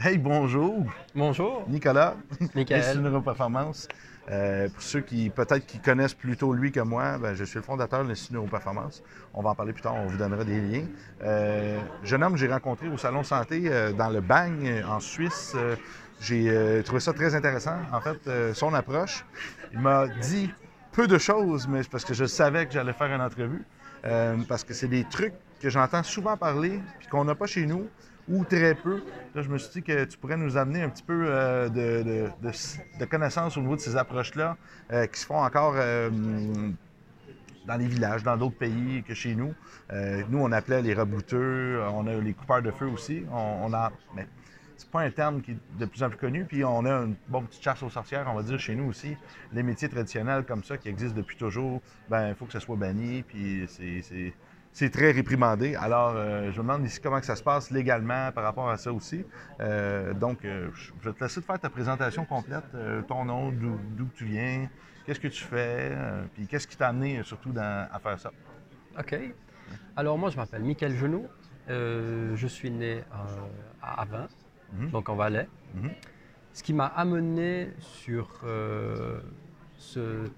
Hey, bonjour. Bonjour. Nicolas. Michael. Neuroperformance. Euh, pour ceux qui peut-être qui connaissent plutôt lui que moi, ben, je suis le fondateur de l'Institut Neuroperformance. On va en parler plus tard, on vous donnera des liens. Euh, jeune homme, j'ai rencontré au Salon Santé euh, dans le Bagne, en Suisse. J'ai trouvé ça très intéressant. En fait, son approche, il m'a dit peu de choses, mais parce que je savais que j'allais faire une entrevue. Parce que c'est des trucs que j'entends souvent parler, puis qu'on n'a pas chez nous, ou très peu. Là, je me suis dit que tu pourrais nous amener un petit peu euh, de, de, connaissances au niveau de ces approches-là euh, qui se font encore euh, dans les villages, dans d'autres pays que chez nous. Nous, on appelait les rebouteux, on a les coupeurs de feu aussi. On, on a, mais c'est pas un terme qui est de plus en plus connu. Puis on a une bonne petite chasse aux sorcières, on va dire chez nous aussi. Les métiers traditionnels comme ça qui existent depuis toujours, ben il faut que ça soit banni. Puis c'est- c'est très réprimandé. Alors, euh, je me demande ici comment que ça se passe légalement par rapport à ça aussi. Euh, donc, euh, je vais te laisser te faire ta présentation complète, ton nom, d'où tu viens, qu'est-ce que tu fais, puis qu'est-ce qui t'a amené surtout dans- à faire ça? Ok. Alors moi, je m'appelle Michael Genoux. Je suis né à Avin, Mhm. donc en Valais. Mhm. Ce qui m'a amené sur ce,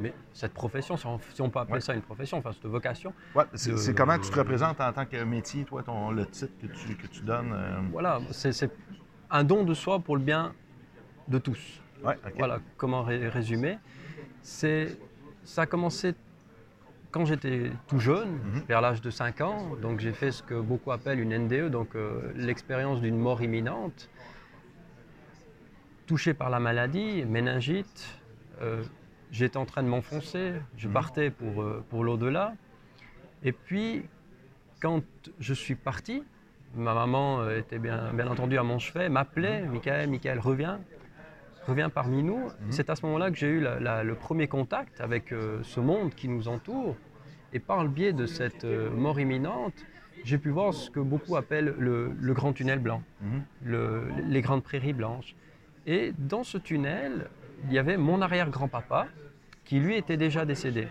mais cette profession, si on, peut appeler Ouais. ça une profession, enfin cette vocation. Ouais, c'est de- comment tu te représentes en tant que métier, toi, ton, le titre que tu, que tu donnes. euh, Voilà, c'est un don de soi pour le bien de tous. ouais. Voilà, comment ré- résumer C'est, ça a commencé quand j'étais tout jeune, Mhm. vers l'âge de 5 ans. Donc j'ai fait ce que beaucoup appellent une NDE, donc euh, l'expérience d'une mort imminente. Touché par la maladie, méningite, euh, j'étais en train de m'enfoncer, je Mhm. partais pour, euh, pour l'au-delà. Et puis, quand je suis parti, ma maman euh, était bien, bien entendu à mon chevet, m'appelait, Michael, Michael, reviens, reviens parmi nous. C'est à ce moment-là que j'ai eu la- la- le premier contact avec euh, ce monde qui nous entoure. Et par le biais de cette euh, mort imminente, j'ai pu voir ce que beaucoup appellent le, le grand tunnel blanc, Mhm. le- les grandes prairies blanches. Et dans ce tunnel, il y avait mon arrière-grand-papa qui lui était déjà décédé.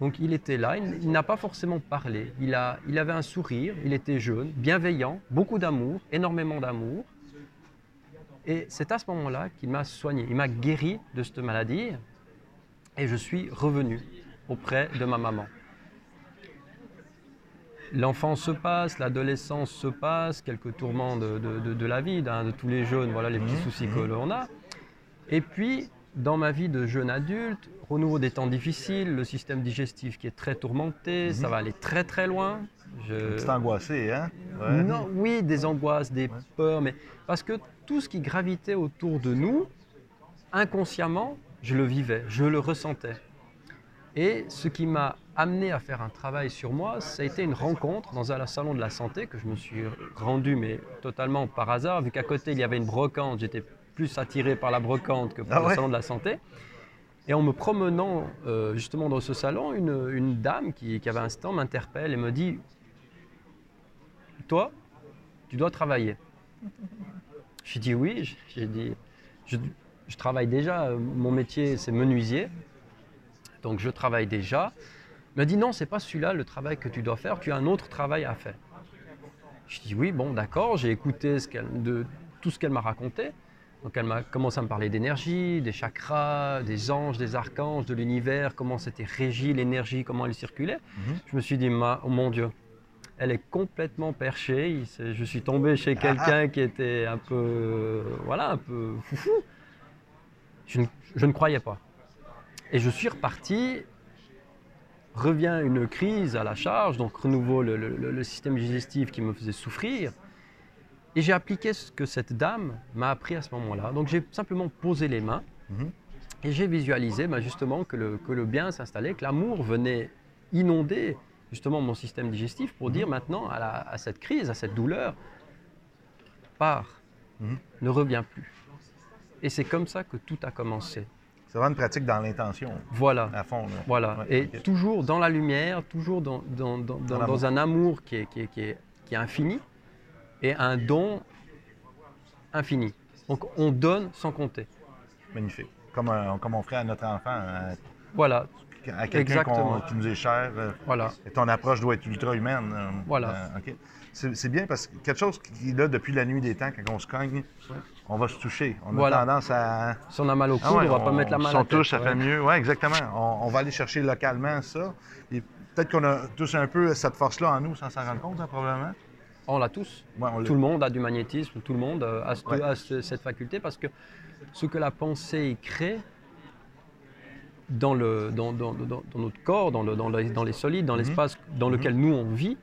Donc il était là, il, il n'a pas forcément parlé, il, a, il avait un sourire, il était jeune, bienveillant, beaucoup d'amour, énormément d'amour. Et c'est à ce moment-là qu'il m'a soigné, il m'a guéri de cette maladie et je suis revenu auprès de ma maman. L'enfance se passe, l'adolescence se passe, quelques tourments de, de- de- de la vie, d'un- de tous les jeunes, voilà les petits Mhm, soucis mhm. que l'on a. Et puis, dans ma vie de jeune adulte, renouveau des temps difficiles, le système digestif qui est très tourmenté, ça Mhm. va aller très très loin. Je- t'es angoissé, hein? Ouais. non, oui, des angoisses, des Ouais. peurs, mais parce que tout ce qui gravitait autour de nous, inconsciemment, je le vivais, je le ressentais. Et ce qui m'a amené à faire un travail sur moi, ça a été une rencontre dans un salon de la santé que je me suis rendu, mais totalement par hasard, vu qu'à côté il y avait une brocante, j'étais plus attiré par la brocante que par Ah le ouais? salon de la santé. Et en me promenant euh, justement dans ce salon, une, une dame qui, qui avait un stand m'interpelle et me dit Toi, tu dois travailler. J'ai dit oui, j'ai dit je, je travaille déjà, euh, mon métier c'est menuisier, donc je travaille déjà. Elle m'a dit non, c'est pas celui-là le travail que tu dois faire, tu as un autre travail à faire. Je dis oui, bon d'accord, j'ai écouté ce qu'elle- de, tout ce qu'elle m'a raconté. Donc elle m'a commencé à me parler d'énergie, des chakras, des anges, des archanges, de l'univers, comment c'était régi l'énergie, comment elle circulait. Mhm. Je me suis dit, Ma- oh mon Dieu, elle est complètement perchée. Je suis tombé chez quelqu'un qui était un peu, voilà, un peu foufou. Je ne, je ne croyais pas. Et je suis reparti. Revient une crise à la charge, donc renouveau le, le- le- le système digestif qui me faisait souffrir. Et j'ai appliqué ce que cette dame m'a appris à ce moment-là. Donc j'ai simplement posé les mains Mhm. et j'ai visualisé ben, justement que le, que le bien s'installait, que l'amour venait inonder justement mon système digestif pour dire maintenant à, la- à cette crise, à cette douleur, pars, Mhm. ne reviens plus. Et c'est comme ça que tout a commencé. C'est vraiment une pratique dans l'intention, Voilà. à fond. Là. Voilà, Ouais, et toujours dans la lumière, toujours dans, dans- dans- dans- l'amour. dans un amour qui est, qui, est, qui, est, qui est infini et un don infini. Donc on donne sans compter. Magnifique. Comme, un- comme on ferait à notre enfant. Voilà, à quelqu'un Exactement. qui nous est cher. euh, Voilà. et ton approche doit être ultra humaine. euh, Voilà. euh. C'est bien parce que quelque chose qui est là depuis la nuit des temps, quand on se cogne, on va se toucher. On Voilà. a tendance à. Si on a mal au coude, Ah ouais, on va pas mettre la main à Si la on touche, tête, ça fait mieux. Oui, exactement. On, on va aller chercher localement ça. Et peut-être qu'on a tous un peu cette force-là en nous sans s'en rendre compte, hein, probablement. On l'a tous. Ouais, on l'a- Tout le monde a du magnétisme, tout le monde a, ce- Ouais. a ce- cette faculté parce que ce que la pensée crée dans, le, dans, dans- dans- dans notre corps, dans, le- dans les, dans les solides, dans Mhm. l'espace dans lequel nous on vit,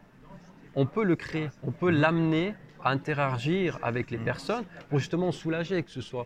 on peut le créer, on peut Mhm. l'amener à interagir avec les personnes pour justement soulager, que ce soit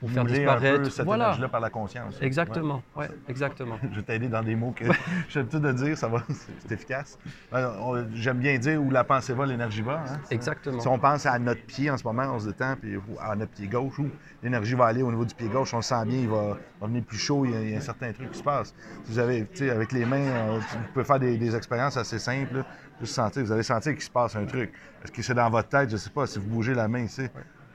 pour faire Moduler un peu disparaître. cette Voilà, énergie-là par la conscience. exactement, ouais, exactement. Je vais t'aider dans des mots que j'ai l'habitude de dire, ça va, c'est efficace. Euh, J'aime bien dire où la pensée va, l'énergie va. hein. Exactement. Si on pense à notre pied en ce moment, on se détend, puis à notre pied gauche, où l'énergie va aller au niveau du pied gauche, on le sent bien, il va, va venir plus chaud, il y, a, il y a un certain truc qui se passe. Si vous avez, tu sais, avec les mains, euh, vous pouvez faire des, des expériences assez simples, là. juste sentir, vous allez sentir qu'il se passe un truc. Est-ce que c'est dans votre tête, je ne sais pas, si vous bougez la main ici,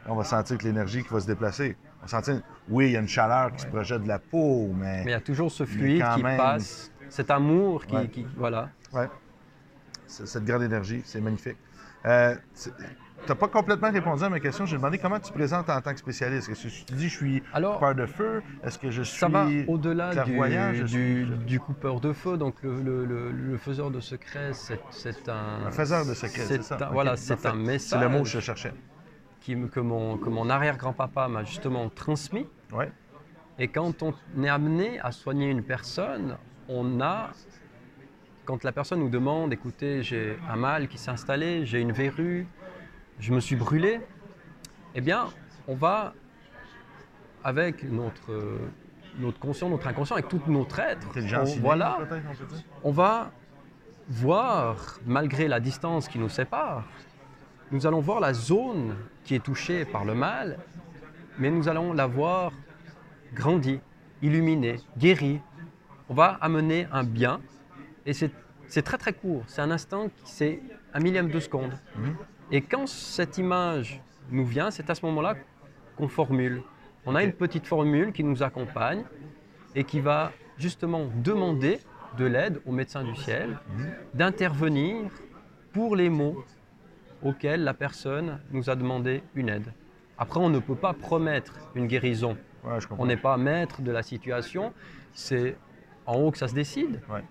on va sentir que l'énergie qui va se déplacer. On sentir, oui, il y a une chaleur qui se projette de la peau, mais... Mais il y a toujours ce fluide qui même- passe, cet amour qui, Ouais. qui- voilà. C'est- Cette grande énergie, c'est magnifique. Euh, tu n'as pas complètement répondu à ma question. J'ai demandé comment tu te présentes en tant que spécialiste. Est-ce que tu dis je suis Alors, coupeur de feu? Est-ce que je suis. Ça va au-delà du, du, suis- du coupeur de feu. Donc le, le- le- le faiseur de secrets, c'est un. Un faiseur de secrets, c'est ça. un- Voilà, c'est un message C'est le mot que je cherchais. Qui que mon, que mon arrière-grand-papa m'a justement transmis. Et quand on est amené à soigner une personne, on a, quand la personne nous demande, écoutez, j'ai un mal qui s'est installé, j'ai une verrue, je me suis brûlé, eh bien, on va, avec notre, notre conscient, notre inconscient, avec tout notre être, on, voilà, on va voir, malgré la distance qui nous sépare, nous allons voir la zone qui est touchée par le mal, mais nous allons la voir grandie, illuminée, guérie. On va amener un bien, et c'est très très court, c'est un instant, qui- c'est un millième de seconde. Mhm. Et quand cette image nous vient, c'est à ce moment-là qu'on formule. On a une petite formule qui nous accompagne et qui va justement demander de l'aide au médecin du ciel Mhm. d'intervenir pour les mots auxquels la personne nous a demandé une aide. Après, on ne peut pas promettre une guérison. Ouais, je comprends. On n'est pas maître de la situation. C'est en haut que ça se décide. Ouais.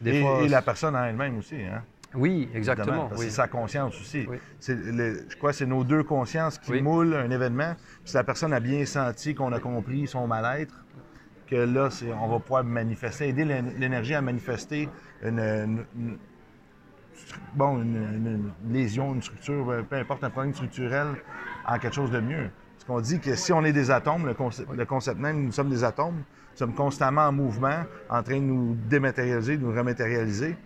Des et, fois, et la personne en elle-même aussi. Hein? Oui, exactement. Oui. C'est sa conscience aussi. Oui. C'est le- je crois que c'est nos deux consciences qui Oui. moulent un événement. Si la personne a bien senti qu'on a compris son mal-être, que là, on va pouvoir manifester, aider l'é- l'énergie à manifester une, une- une- bon, une, une- une lésion, une structure, euh, peu importe, un problème structurel en quelque chose de mieux. Parce qu'on dit que si on est des atomes, le concept, le concept même, nous sommes des atomes, nous sommes constamment en mouvement, en train de nous dématérialiser, de nous rematérialiser.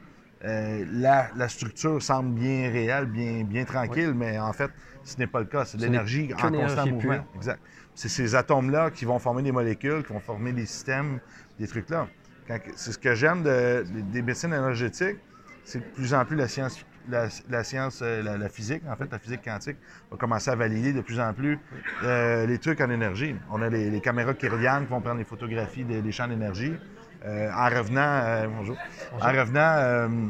Euh, la, la structure semble bien réelle, bien, bien tranquille, mais en fait, ce n'est pas le cas. C'est de l'énergie en constant mouvement. pure. Exact. C'est ces atomes-là qui vont former des molécules, qui vont former des systèmes, des trucs-là. C'est ce que j'aime de- des médecines énergétiques, c'est de plus en plus la science, la, la science, euh, la, la physique, en fait, la physique quantique, va commencer à valider de plus en plus euh, les trucs en énergie. On a les, les caméras Kirlian qui vont prendre les photographies des, des champs d'énergie. Euh, en revenant, euh, bonjour. En revenant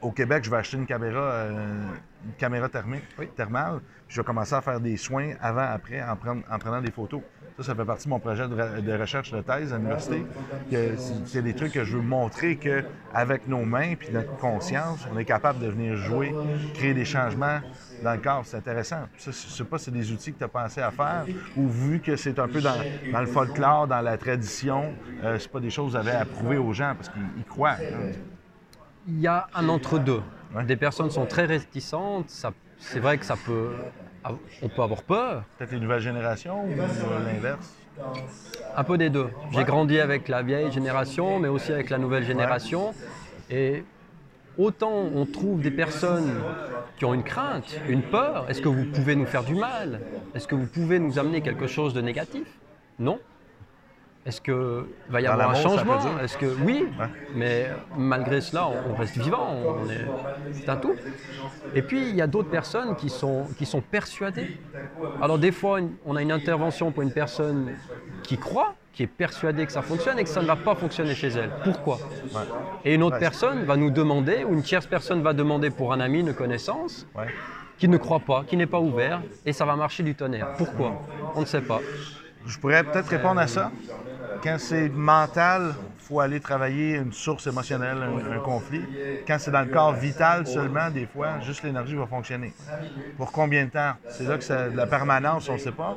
au Québec, je vais acheter une caméra, euh, une caméra thermique, Oui. thermale. Puis je vais commencer à faire des soins avant, après, en, prendre- en prenant des photos. Ça, ça fait partie de mon projet de, re- de recherche de thèse à l'université. C'est des trucs que je veux montrer qu'avec nos mains puis notre conscience, on est capable de venir jouer, créer des changements dans le corps. C'est intéressant. Ça, je sais pas si c'est des outils que tu as pensé à faire ou vu que c'est un peu dans, dans le folklore, dans la tradition, euh, c'est pas des choses que vous avez à prouver aux gens parce qu'ils croient. hein. Il y a un entre-deux. Ouais. Des personnes sont très réticentes. C'est vrai que ça peut. On peut avoir peur. Peut-être les nouvelles générations ou l'inverse? Un peu des deux. J'ai grandi avec la vieille génération, mais aussi avec la nouvelle génération. Et autant on trouve des personnes qui ont une crainte, une peur, est-ce que vous pouvez nous faire du mal? Est-ce que vous pouvez nous amener quelque chose de négatif? Non. Est-ce qu'il va y Dans avoir un changement? Est-ce que oui Ouais. Mais malgré cela, on, on reste vivant. on est- C'est un tout. Et puis il y a d'autres personnes qui sont, qui sont persuadées. Alors des fois, on a une intervention pour une personne qui croit, qui est persuadée que ça fonctionne et que ça ne va pas fonctionner chez elle. Pourquoi? Ouais. Et une autre Ouais. personne va nous demander, ou une tierce personne va demander pour un ami, une connaissance, qui ne croit pas, qui n'est pas ouvert, et ça va marcher du tonnerre. Pourquoi? On ne sait pas. Je pourrais peut-être répondre à ça? Quand c'est mental, il faut aller travailler une source émotionnelle, un, conflit. Quand c'est dans le corps vital seulement, des fois, juste l'énergie va fonctionner. Pour combien de temps? C'est là que la permanence, on ne sait pas.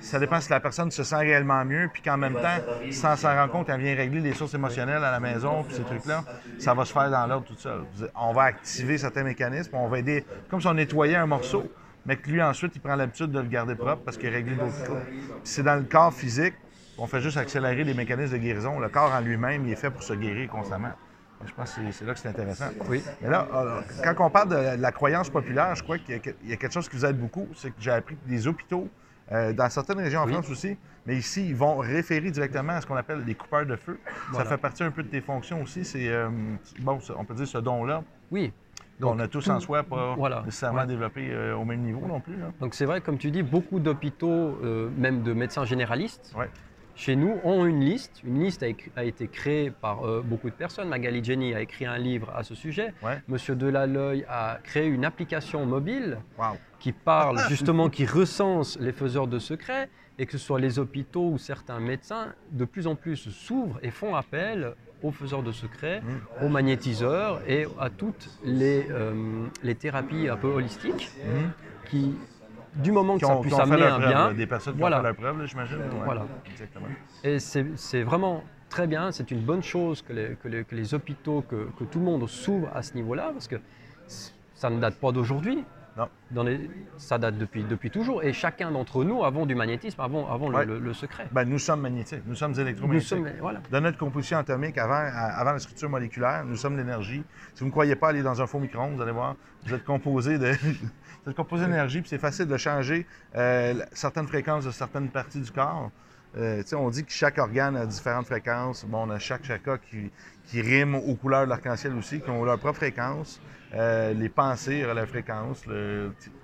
Ça dépend si la personne se sent réellement mieux, puis qu'en même temps, sans s'en rendre compte, elle vient régler les sources émotionnelles à la maison, puis ces trucs-là, ça va se faire dans l'ordre tout seul. On va activer certains mécanismes, on va aider, comme si on nettoyait un morceau, mais que lui, ensuite, il prend l'habitude de le garder propre parce qu'il règle d'autres trucs. Puis c'est dans le corps physique, on fait juste accélérer les mécanismes de guérison. Le corps en lui-même, il est fait pour se guérir constamment. Je pense que c'est- là que c'est intéressant. Oui. Mais là, euh, quand on parle de la croyance populaire, je crois qu'il y a y quelque chose qui vous aide beaucoup, c'est que j'ai appris que des hôpitaux, euh, dans certaines régions en Oui. France aussi, mais ici, ils vont référer directement à ce qu'on appelle les coupeurs de feu. Voilà. Ça fait partie un peu de tes fonctions aussi. C'est, euh, bon, on peut dire ce don-là, Oui. qu'on Donc, a tous tout- en soi, pas voilà. nécessairement Ouais. développé euh, au même niveau non plus. là. Donc c'est vrai, comme tu dis, beaucoup d'hôpitaux, euh, même de médecins généralistes, Ouais. Chez nous, ont une liste. Une liste a, été créée par euh, beaucoup de personnes. Magali Jenny a écrit un livre à ce sujet. Ouais. Monsieur Delalleuil a créé une application mobile Wow. qui parle justement, qui recense les faiseurs de secrets, et que ce soit les hôpitaux ou certains médecins, de plus en plus s'ouvrent et font appel aux faiseurs de secrets, Mm. aux magnétiseurs et à toutes les, euh, les thérapies un peu holistiques Mhm. qui, du moment que ça puisse amener un preuve, bien, là, des personnes qui Voilà. ont fait leur preuve, j'imagine. Ouais. Voilà. Exactement. et c'est vraiment très bien, c'est une bonne chose que les, que les- que les hôpitaux, que, que tout le monde s'ouvre à ce niveau-là, parce que ça ne date pas d'aujourd'hui. Non. Dans les- ça date depuis, depuis toujours, et chacun d'entre nous avons du magnétisme, avant, avant le- Ouais. le, le secret. Ben, nous sommes magnétiques, nous sommes Nous électromagnétiques. sommes, voilà. Dans notre composition atomique, avant, la structure moléculaire, nous sommes l'énergie. Si vous ne croyez pas aller dans un faux micro-ondes, vous allez voir, vous êtes composé de, vous êtes composé d'énergie, puis c'est facile de changer euh, certaines fréquences de certaines parties du corps. Euh, on dit que chaque organe a différentes fréquences. Bon, on a chaque chakra qui, qui rime aux couleurs de l'arc-en-ciel aussi, qui ont leur propre fréquence. Euh, les pensées leur fréquence.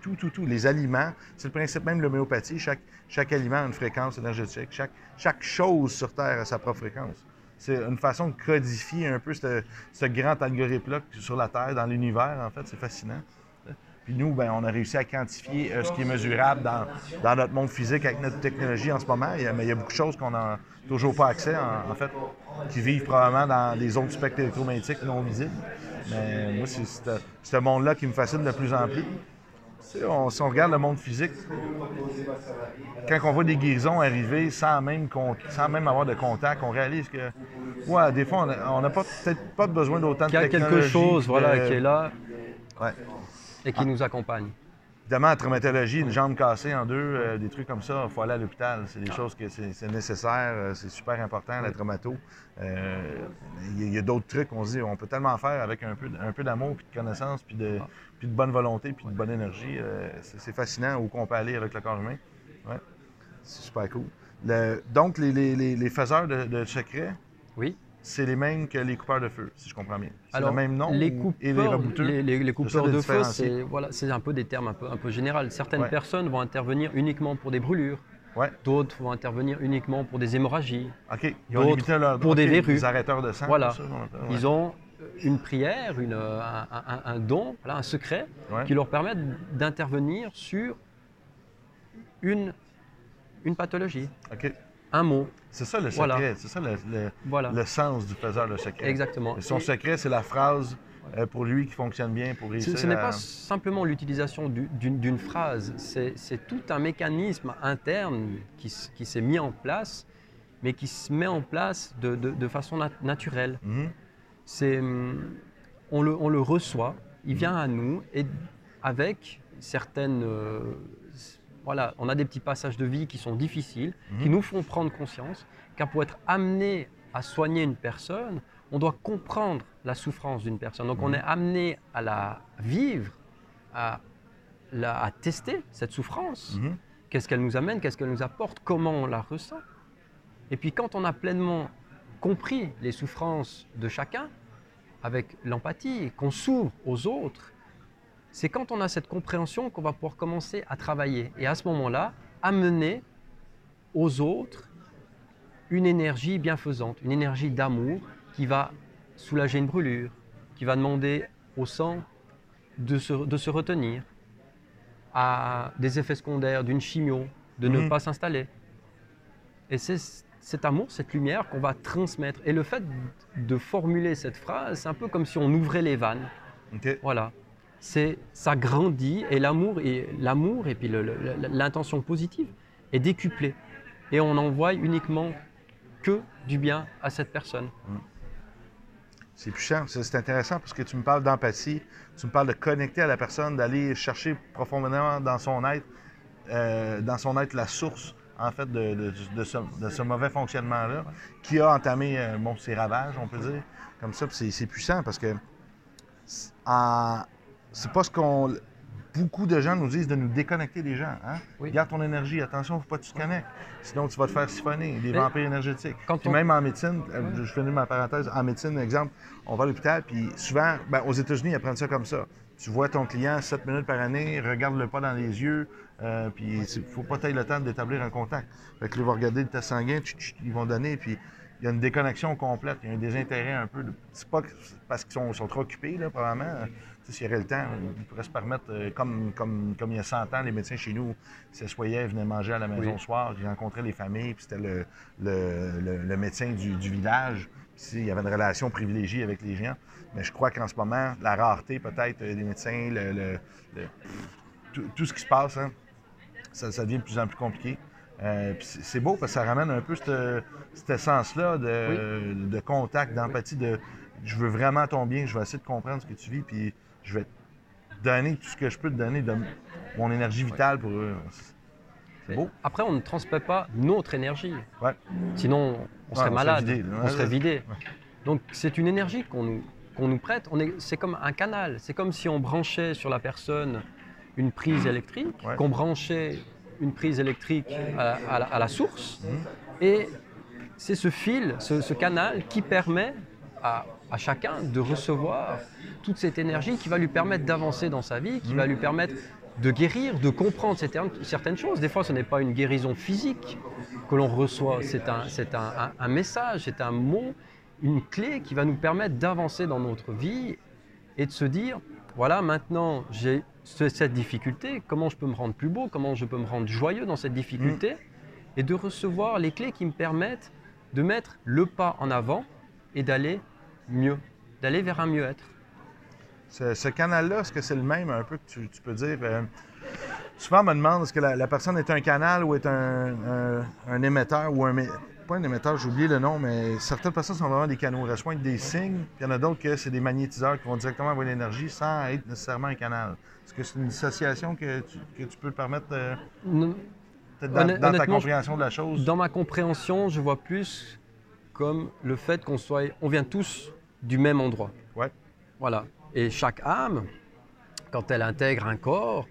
tout, tout, tout. Les aliments. C'est le principe même de l'homéopathie. Chaque, chaque aliment a une fréquence énergétique. Chaque, chaque chose sur Terre a sa propre fréquence. C'est une façon de codifier un peu ce, ce grand algorithme-là sur la Terre, dans l'univers, en fait. C'est fascinant. Puis nous, ben, on a réussi à quantifier euh, ce qui est mesurable dans, dans notre monde physique avec notre technologie en ce moment. Il y a- mais il y a beaucoup de choses qu'on n'a toujours pas accès, en, en fait, qui vivent probablement dans des autres spectres électromagnétiques non visibles. Mais moi, c'est ce- monde-là qui me fascine de plus en plus. On- si on regarde le monde physique, quand on voit des guérisons arriver sans même, sans même avoir de contact, on réalise que, ouais, des fois, on n'a pas- peut-être pas besoin d'autant de Qu'il y a quelque technologie chose voilà, qui est là Ouais. Et qui nous accompagne. Évidemment, en traumatologie, une jambe cassée en deux, euh, des trucs comme ça, il faut aller à l'hôpital. C'est des choses que c'est nécessaire, euh, c'est super important, la traumato. Euh, Il y a, il y a d'autres trucs, on se dit, on peut tellement faire avec un peu, d- un peu d'amour, puis de connaissance, puis de, puis de bonne volonté, puis de bonne énergie. Euh, c'est fascinant où qu'on peut aller avec le corps humain. Ouais. C'est super cool. Le- donc, les, les- les- les faiseurs de, de secrets, Oui. C'est les mêmes que les coupeurs de feu, si je comprends bien. C'est le même nom les ou- coupeurs, et les rebouteux? les, les- les coupeurs de feu, c'est voilà, c'est un peu des termes un peu, un peu généraux. Certaines Ouais. personnes vont intervenir uniquement pour des brûlures, Ouais. d'autres vont intervenir uniquement pour des hémorragies. OK. Ils ont D'autres limité leur... pour des verrues. Des arrêteurs de sang. Voilà. ça, ouais. Ils ont euh, une prière, une, un, un- un don, voilà, un secret qui leur permet d'intervenir sur une, une pathologie, OK. Un mot. C'est ça le secret. Voilà. C'est ça le, le- Voilà, le sens du faiseur de secret. exactement. Et Son Et secret, c'est la phrase euh, pour lui qui fonctionne bien pour ce, réussir ce n'est à- pas simplement l'utilisation du- d'une phrase, c'est tout un mécanisme interne qui, s'est mis en place, mais qui se met en place de, de- de façon nat- naturelle. Mhm. hum, on le, on le reçoit, il vient à nous et avec certaines euh, voilà, on a des petits passages de vie qui sont difficiles, qui Mhm. nous font prendre conscience car pour être amené à soigner une personne, on doit comprendre la souffrance d'une personne. Donc on Mhm. est amené à la vivre, à, la, à tester cette souffrance. Mhm. Qu'est-ce qu'elle nous amène Qu'est-ce qu'elle nous apporte Comment on la ressent Et puis quand on a pleinement compris les souffrances de chacun, avec l'empathie, qu'on s'ouvre aux autres, c'est quand on a cette compréhension qu'on va pouvoir commencer à travailler. Et à ce moment-là, amener aux autres une énergie bienfaisante, une énergie d'amour qui va soulager une brûlure, qui va demander au sang de se, de se retenir, à des effets secondaires d'une chimio, de ne Mhm. pas s'installer. Et c'est cet amour, cette lumière qu'on va transmettre. Et le fait de formuler cette phrase, c'est un peu comme si on ouvrait les vannes. Voilà. Ça grandit et l'amour et l'amour et puis l'intention positive est décuplée. Et on n'envoie uniquement que du bien à cette personne. C'est puissant. C'est intéressant parce que tu me parles d'empathie, tu me parles de connecter à la personne, d'aller chercher profondément dans son être, euh, dans son être la source, en fait, de, ce, mauvais fonctionnement-là, qui a entamé euh, bon, ses ravages, on peut dire. Comme ça, c'est puissant parce que en- c'est pas ce qu'on. Beaucoup de gens nous disent de nous déconnecter des gens. Hein? Oui. Garde ton énergie, attention, faut pas que tu te connectes. Sinon, tu vas te faire siphonner, des vampires énergétiques. quand Puis on- même en médecine, euh, je finis ma parenthèse, en médecine, exemple, on va à l'hôpital, puis souvent, ben, aux États-Unis, ils apprennent ça comme ça. Tu vois ton client 7 minutes par année, regarde-le pas dans les yeux, euh, puis il faut pas tailler le temps d'établir un contact. Fait que ils vont regarder le test sanguin, tch, tch, ils vont donner, puis il y a une déconnexion complète, il y a un désintérêt un peu. C'est pas parce qu'ils sont, sont trop occupés, là, probablement. Sais, S'il y aurait le temps, ils pourraient se permettre, euh, comme, comme, comme il y a 100 ans, les médecins chez nous s'assoyaient, venaient manger à la maison Oui. le soir, ils rencontraient les familles, puis c'était le, le, le- le médecin du, du village. Puis, il y avait une relation privilégiée avec les gens. Mais je crois qu'en ce moment, la rareté peut-être euh, des médecins, le- tout ce qui se passe, hein, ça, ça devient de plus en plus compliqué. Euh, c'est beau parce que ça ramène un peu cette, cet essence-là de, de contact, d'empathie, de je veux vraiment ton bien, je vais essayer de comprendre ce que tu vis, puis je vais te donner tout ce que je peux te donner de mon énergie vitale pour eux. C'est beau. Après, on ne transmet pas notre énergie. Ouais. Sinon, on serait on serait malade, vidé, on serait Ouais. vidé. Donc, c'est une énergie qu'on nous, qu'on nous prête. C'est comme un canal. C'est comme si on branchait sur la personne une prise électrique, qu'on branchait une prise électrique à, à la, à la source. Et c'est ce fil, ce, ce canal qui permet à, à chacun de recevoir toute cette énergie qui va lui permettre d'avancer dans sa vie, qui va lui permettre de guérir, de comprendre certaines choses. Des fois, ce n'est pas une guérison physique que l'on reçoit, c'est un, c'est un, un- un message, c'est un mot, une clé qui va nous permettre d'avancer dans notre vie et de se dire, voilà, maintenant j'ai ce- cette difficulté, comment je peux me rendre plus beau, comment je peux me rendre joyeux dans cette difficulté, et de recevoir les clés qui me permettent de mettre le pas en avant et d'aller mieux, d'aller vers un mieux-être. Ce, ce canal-là, est-ce que c'est le même un peu que tu, tu peux dire? euh, souvent, on me demande est-ce que la, la personne est un canal ou est un, un- un émetteur ou un. Pas un émetteur, j'ai oublié le nom, mais certaines personnes sont vraiment des canaux reçoivent des signes, puis il y en a d'autres que c'est des magnétiseurs qui vont directement envoyer l'énergie sans être nécessairement un canal. Est-ce que c'est une dissociation que tu, que tu peux permettre euh, dans, dans ta compréhension de la chose? Dans ma compréhension, je vois plus comme le fait qu'on soit, on vient tous du même endroit. Ouais. Voilà. Et chaque âme, quand elle intègre un corps,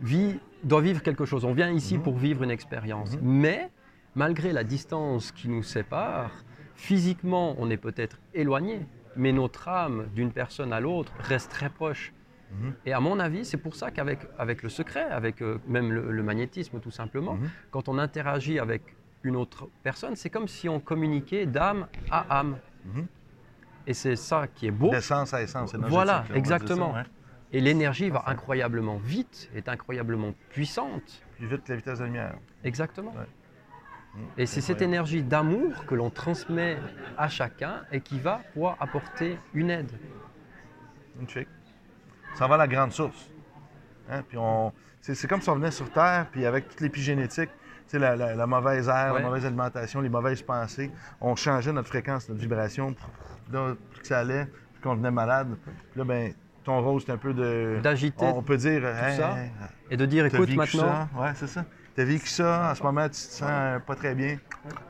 vit, doit vivre quelque chose. On vient ici Mhm. pour vivre une expérience. Mhm. Mais malgré la distance qui nous sépare, physiquement, on est peut-être éloigné, mais notre âme d'une personne à l'autre reste très proche. Mhm. Et à mon avis, c'est pour ça qu'avec avec le secret, avec euh, même le, le magnétisme tout simplement, Mhm. quand on interagit avec une autre personne, c'est comme si on communiquait d'âme à âme. Mhm. Et c'est ça qui est beau. D'essence à essence. Voilà, exactement. ça. Et l'énergie va incroyablement vite, est incroyablement puissante. Plus vite que la vitesse de la lumière. Exactement. Ouais. Et c'est cette énergie d'amour que l'on transmet à chacun et qui va pouvoir apporter une aide. Magnifique. Ça va à la grande source. Hein, Puis on, c'est, comme si on venait sur Terre, puis avec toute l'épigénétique, la, la- la mauvaise air, Ouais. la mauvaise alimentation, les mauvaises pensées, on changeait notre fréquence, notre vibration. Puis Là, plus que ça allait, plus qu'on devenait malade. Puis là, ben, ton rôle, c'est un peu de. D'agiter On peut dire. Hey, ça. hey, et de dire, écoute, maintenant, ça? Ouais, c'est ça. T'as vécu ça, en ce moment, tu te sens euh, pas très bien?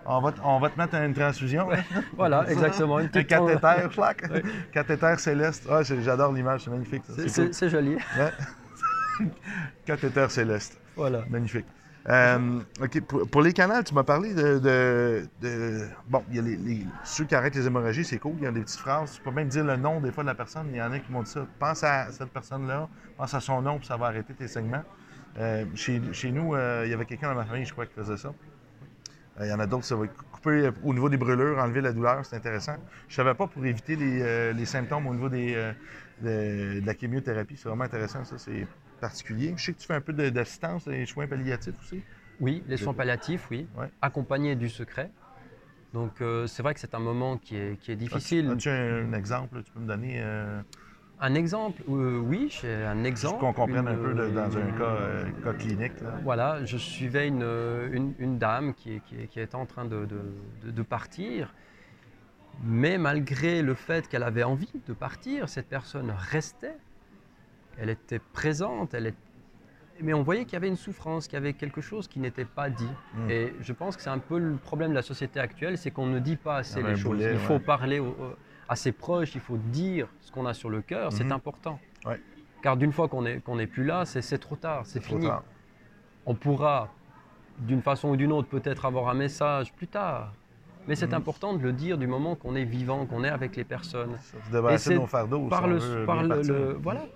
On va, te- on va te mettre une transfusion. voilà, exactement. Une Un cathéter, schlac. Cathéter céleste. Ah, j'adore l'image, c'est magnifique. C'est- cool. joli. Ouais. Cathéter céleste. Voilà. Magnifique. Euh, OK, pour, pour les canaux, tu m'as parlé de, de- de- Bon, il y a les, les- ceux qui arrêtent les hémorragies, c'est cool, il y a des petites phrases. Tu peux même dire le nom des fois de la personne. Il y en a qui m'ont dit ça. Pense à cette personne-là, pense à son nom, puis ça va arrêter tes segments. Euh, chez, chez nous, euh, il y avait quelqu'un dans ma famille, je crois, qui faisait ça. Euh, il y en a d'autres, ça va couper au niveau des brûlures, enlever la douleur, c'est intéressant. Je savais pas pour éviter les, les symptômes au niveau des, de, de la chimiothérapie. C'est vraiment intéressant, ça, c'est particulier. Je sais que tu fais un peu d'assistance et soins palliatifs aussi. Oui, les soins palliatifs, oui, Ouais. accompagnés du secret. Donc euh, c'est vrai que c'est un moment qui est, qui est difficile. As-tu un, un exemple, tu peux me donner, euh, Un exemple, euh, oui, j'ai un exemple. qu'on comprenne un peu de- dans un euh, cas, euh, cas clinique. là. Voilà, je suivais une, une, une dame qui, était en train de, de- de- de partir, mais malgré le fait qu'elle avait envie de partir, cette personne restait, elle était présente, elle est- mais on voyait qu'il y avait une souffrance, qu'il y avait quelque chose qui n'était pas dit. Mm. Et je pense que c'est un peu le problème de la société actuelle, c'est qu'on ne dit pas assez les un choses. boulet, il faut ouais. parler au- au- à ses proches, il faut dire ce qu'on a sur le cœur, c'est Mhm. important. Ouais. Car d'une fois qu'on n'est plus là, c'est trop tard, c'est fini. tard. On pourra, d'une façon ou d'une autre, peut-être avoir un message plus tard. Mais c'est Mhm. important de le dire du moment qu'on est vivant, qu'on est avec les personnes. Ça débarrasser c'est. Par le, par le- le- voilà.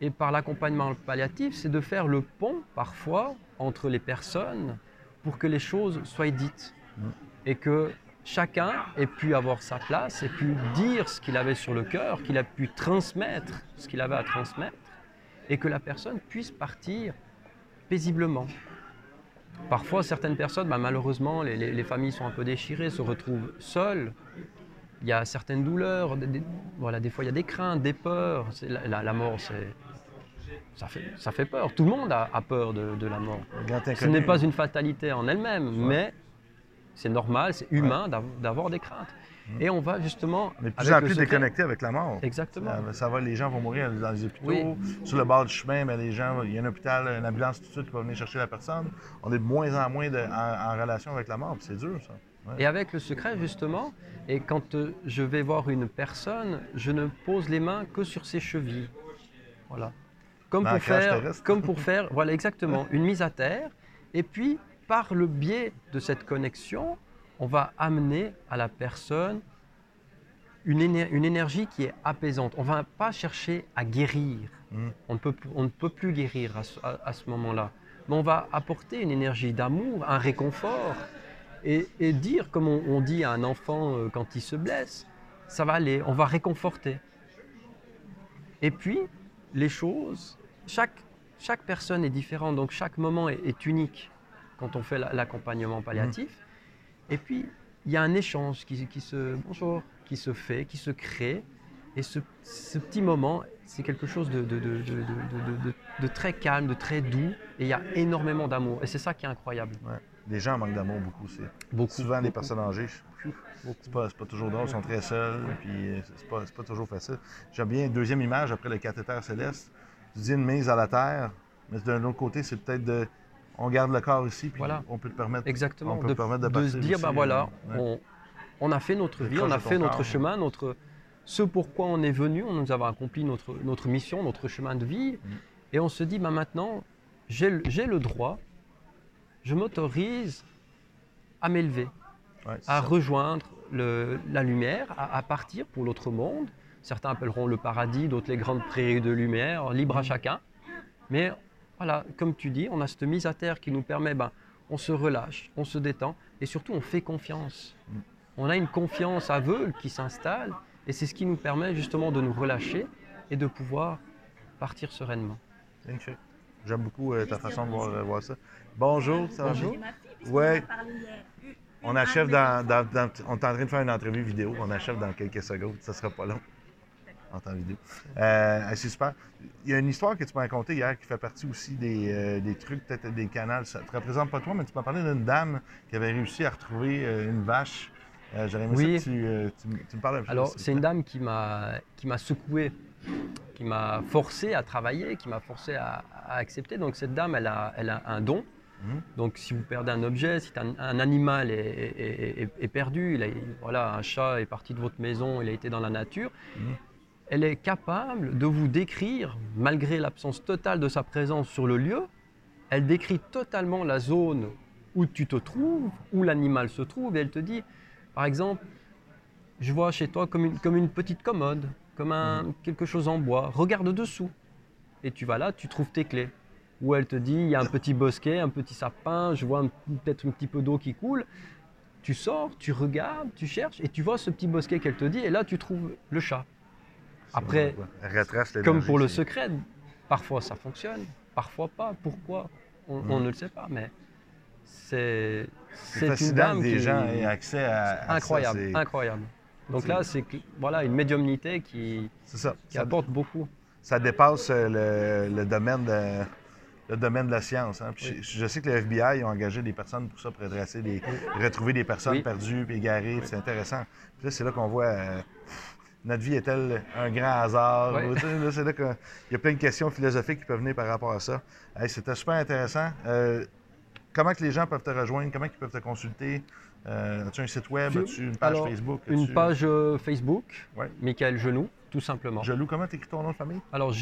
Et par l'accompagnement palliatif, c'est de faire le pont, parfois, entre les personnes pour que les choses soient dites. Mhm. Et que chacun ait pu avoir sa place, ait pu dire ce qu'il avait sur le cœur, qu'il a pu transmettre ce qu'il avait à transmettre, et que la personne puisse partir paisiblement. Parfois, certaines personnes, bah, malheureusement, les, les- les familles sont un peu déchirées, se retrouvent seules. Il y a certaines douleurs, des, des- voilà, des fois il y a des craintes, des peurs. La, la- la mort, c'est, ça, fait, ça fait peur. Tout le monde a, a peur de, de la mort. Grand Ce n'est pas une fatalité en elle-même, mais c'est normal, c'est humain d'av- d'avoir des craintes. Mhm. Et on va justement. Est de plus en plus déconnecté avec la mort. Exactement. Ça, ça va, les gens vont mourir dans les hôpitaux. Oui. Sur le bord du chemin, ben, les gens, il y a un hôpital, une ambulance tout de suite qui va venir chercher la personne. On est de moins en moins de- en, en relation avec la mort, c'est dur, ça. Et avec le secret, justement, et quand euh, je vais voir une personne, je ne pose les mains que sur ses chevilles. Voilà. Comme pour, faire, comme pour faire, voilà, exactement, une mise à terre. Et puis, par le biais de cette connexion, on va amener à la personne une, éner- une énergie qui est apaisante. On ne va pas chercher à guérir. Mm. On, ne peut, on ne peut plus guérir à ce, à- à ce moment-là. Mais on va apporter une énergie d'amour, un réconfort. Et, et dire, comme on, on dit à un enfant euh, quand il se blesse, ça va aller, on va réconforter. Et puis, les choses, chaque, chaque personne est différente, donc chaque moment est, est unique quand on fait la- l'accompagnement palliatif. Et puis, il y a un échange qui, qui se, bonjour, qui se fait, qui se crée. Et ce, ce petit moment, c'est quelque chose de, très calme, de très doux. Et il y a énormément d'amour. Et c'est ça qui est incroyable. Ouais. Les gens manquent d'amour beaucoup. C'est Beaucoup. souvent des beaucoup. personnes âgées. C'est pas, pas toujours drôle, ils sont très seuls, puis euh, c'est pas, c'est pas toujours facile. J'aime bien une deuxième image après le cathéter céleste. Tu dis une mise à la terre, mais d'un autre côté, c'est peut-être de. On garde le corps ici, puis Voilà. on peut le permettre. Exactement. On peut de, permettre de de se dire, ben voilà, euh, ouais. on, on a fait notre vie, on a fait notre corps, chemin, notre, ce pourquoi on est venu, on nous avons accompli notre, notre mission, notre chemin de vie. Mm. Et on se dit, ben maintenant, j'ai le- droit, je m'autorise à m'élever, Ouais, à ça. rejoindre le- la lumière, à, à partir pour l'autre monde. Certains appelleront le paradis, d'autres les grandes prairies de lumière, libre Mm. à chacun. Mais voilà, comme tu dis, on a cette mise à terre qui nous permet, ben, on se relâche, on se détend et surtout on fait confiance. Mm. On a une confiance aveugle qui s'installe et c'est ce qui nous permet justement de nous relâcher et de pouvoir partir sereinement. J'aime beaucoup euh, ta façon de voir, euh, voir ça. Bonjour, ça va Bonjour. bien? C'est ma fille, parce Ouais. qu'on a parlé hier. On achève dans, dans- dans- On est en train de faire une entrevue vidéo. On achève dans quelques secondes. Ça sera pas long. En temps vidéo. Euh, c'est super. Il y a une histoire que tu m'as racontée hier qui fait partie aussi des, euh, des trucs, peut-être des canals. Ça te représente pas toi, mais tu m'as parlé d'une dame qui avait réussi à retrouver euh, une vache. J'aurais aimé Oui. ça que tu, tu me- tu me parles un peu. Alors, c'est une dame qui m'a secoué, qui m'a forcé à travailler, qui m'a forcé à, à accepter. Donc, cette dame, elle a, elle a un don. Mhm. Donc, si vous perdez un objet, si un, un animal est, est- est- est perdu, il a- voilà, un chat est parti de votre maison, il a été dans la nature, Mhm. Elle est capable de vous décrire, malgré l'absence totale de sa présence sur le lieu, elle décrit totalement la zone où tu te trouves, où l'animal se trouve, et elle te dit, par exemple, je vois chez toi comme une, comme une petite commode, comme un, quelque chose en bois, regarde dessous. Et tu vas là, tu trouves tes clés. Ou elle te dit, il y a un petit bosquet, un petit sapin, je vois peut-être un petit peu d'eau qui coule. tu sors, tu regardes, tu cherches et tu vois ce petit bosquet qu'elle te dit et là tu trouves le chat. Après, retrace comme pour le secret, parfois ça fonctionne, parfois pas. Pourquoi on, Mm. on ne le sait pas, mais c'est une fascinant dame que des qui gens aient accès à, à ça, incroyable, incroyable. Donc là, c'est voilà une médiumnité qui, C'est ça. qui Ça, apporte beaucoup. ça dépasse euh, le, le domaine de, le domaine de la science. hein. Puis Oui. je, je sais que le FBI a engagé des personnes pour ça, pour retracer des, retrouver des personnes Oui. perdues égarées. C'est intéressant. Puis là, c'est là qu'on voit euh, notre vie est-elle un grand hasard? Là, c'est là qu'il y a plein de questions philosophiques qui peuvent venir par rapport à ça. Hey, C'était super intéressant. Euh, comment que les gens peuvent te rejoindre? Comment ils peuvent te consulter? Euh, as-tu un site web? As-tu une page alors, Facebook? Une page euh, Facebook, Ouais. Michael Genoux, tout simplement. Gelou, comment t'écris ton nom de famille? Alors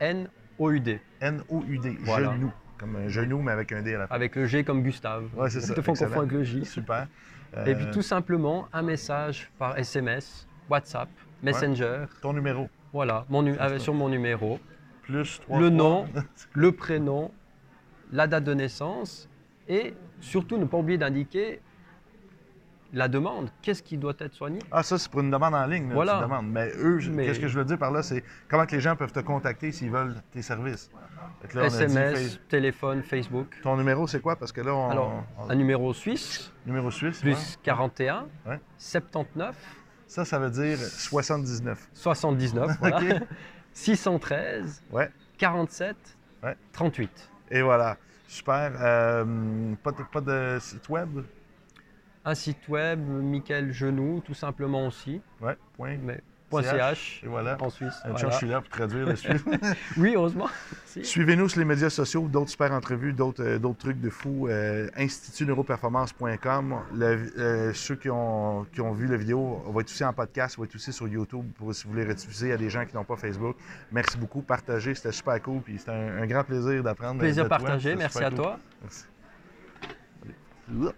G-E-N-O-U-D, N-O-U-D. Voilà. Genou. Comme un genou, mais avec un D à la fin. avec le G comme Gustave. Ouais, c'est ça. Te font confondre avec le J. Super. Et puis tout simplement un message par SMS, WhatsApp, Messenger, Ton numéro. voilà, mon nu- avec- sur mon numéro, Plus 3. le nom, le prénom, la date de naissance et surtout ne pas oublier d'indiquer la demande. Qu'est-ce qui doit être soigné? Ah, ça, c'est pour une demande en ligne. là, Voilà. tu demandes. Mais eux, Mais- qu'est-ce que je veux dire par là, c'est comment que les gens peuvent te contacter s'ils veulent tes services? Là, dit SMS, téléphone, Facebook. Ton numéro, c'est quoi? Parce que là, on. Alors, on- un numéro suisse, Numéro suisse. plus ouais. 41, Ouais. 79, Ça, ça veut dire 79. 79, voilà. OK. 613, Ouais. 47, Ouais. 38. Et voilà. Super. Euh, pas, de, pas de site web? Un site web, Michael Genoux, tout simplement aussi, Ouais. Point. mais CH. Et voilà. en Suisse. Voilà. je suis là pour traduire le. Oui, heureusement. Suivez-nous sur les médias sociaux, d'autres super entrevues, d'autres euh, trucs de fou. Euh, institutneuroperformance.com. Euh, ceux qui ont, qui ont vu la vidéo, on va être aussi en podcast, on va être aussi sur YouTube pour si vous voulez rediffuser à des gens qui n'ont pas Facebook. Merci beaucoup, partagez, c'était super cool, puis c'était un, un grand plaisir d'apprendre. Plaisir de partagé, merci à cool. toi. Merci. Allez.